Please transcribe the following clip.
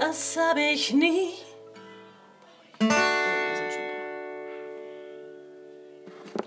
das hab ich nie.